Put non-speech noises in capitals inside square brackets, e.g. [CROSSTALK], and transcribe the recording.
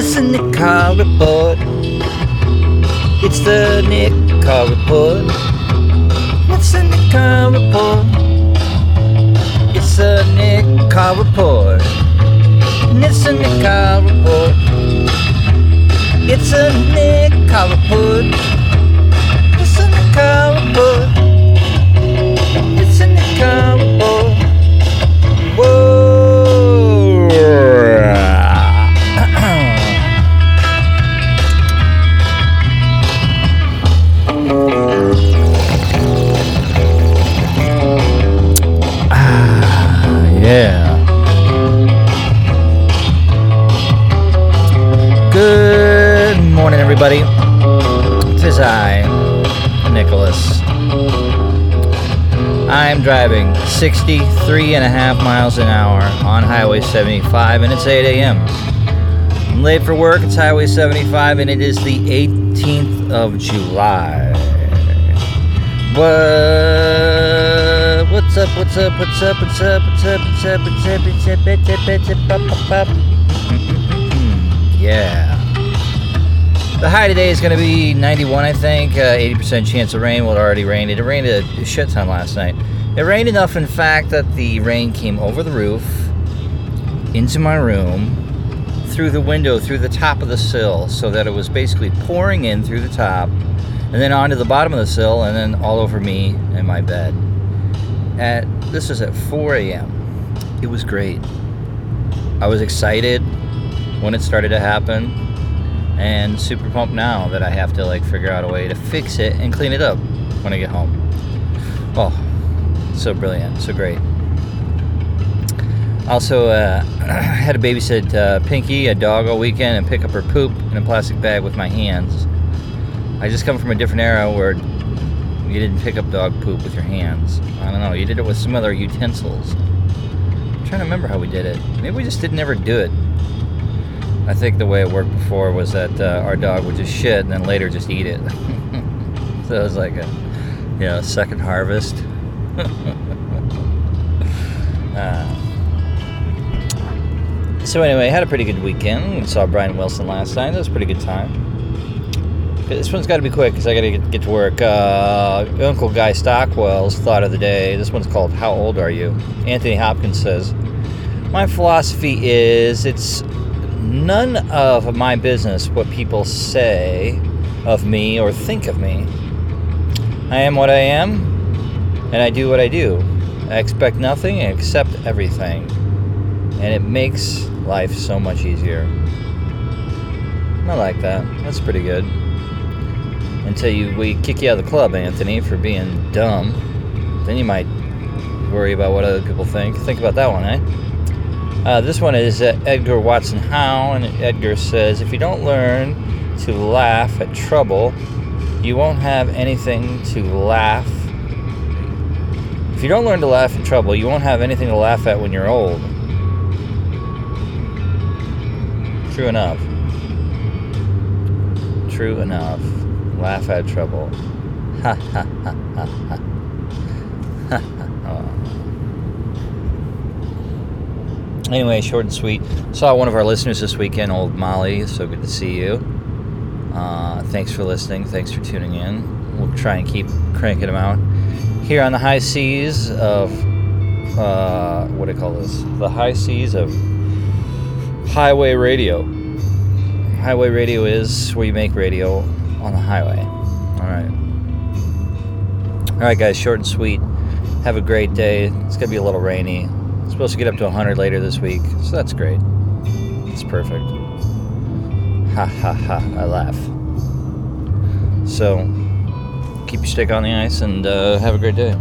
The Nick Carr Report. It's the Nick Carr Report. It's the Carr Report. It's the Nick Carr Report. It's the Carr Report. It's a Nick Carr Report. It's a Carr Good morning, everybody. Tis I, Nicholas. I'm driving 63 and a half miles an hour on Highway 75, and it's 8 a.m. I'm late for work. It's Highway 75, and it is the 18th of July. What? What's up? What's up? What's up? What's up? What's up? What's up? What's up? What's up? What's up? What's up? Up, up, up. Yeah. The high today is going to be 91, I think. Uh, 80% chance of rain. Well, it already rained. It rained a shit ton last night. It rained enough, in fact, that the rain came over the roof, into my room, through the window, through the top of the sill, so that it was basically pouring in through the top, and then onto the bottom of the sill, and then all over me and my bed. At this was at 4 a.m. It was great. I was excited when it started to happen, and super pumped now that I have to like figure out a way to fix it and clean it up when I get home. Oh, so brilliant, so great. Also, uh, [CLEARS THROAT] had to babysit uh, Pinky, a dog, all weekend, and pick up her poop in a plastic bag with my hands. I just come from a different era where you didn't pick up dog poop with your hands. I don't know. You did it with some other utensils. I'm trying to remember how we did it. Maybe we just didn't ever do it. I think the way it worked before was that uh, our dog would just shit and then later just eat it. [LAUGHS] so it was like a, you know, second harvest. [LAUGHS] uh, so anyway, had a pretty good weekend. Saw Brian Wilson last night. That was a pretty good time. This one's got to be quick because I got to get to work. Uh, Uncle Guy Stockwell's thought of the day. This one's called "How old are you?" Anthony Hopkins says, "My philosophy is it's none of my business what people say of me or think of me. I am what I am, and I do what I do. I expect nothing and accept everything, and it makes life so much easier." I like that. That's pretty good until you we kick you out of the club, Anthony, for being dumb. Then you might worry about what other people think. Think about that one, eh? Uh, this one is uh, Edgar Watson Howe, and Edgar says, "If you don't learn to laugh at trouble, you won't have anything to laugh. If you don't learn to laugh at trouble, you won't have anything to laugh at when you're old." True enough. True enough laugh at trouble. Ha ha ha ha ha ha. [LAUGHS] Anyway, short and sweet. Saw one of our listeners this weekend, old Molly. So good to see you. Uh, thanks for listening. Thanks for tuning in. We'll try and keep cranking them out here on the high seas of uh, what do I call this? The high seas of highway radio. Highway radio is where you make radio on the highway. All right. All right, guys, short and sweet. Have a great day. It's to be a little rainy. Supposed to get up to 100 later this week, so that's great. It's perfect. Ha ha ha, I laugh. So, keep your stick on the ice and uh, have a great day.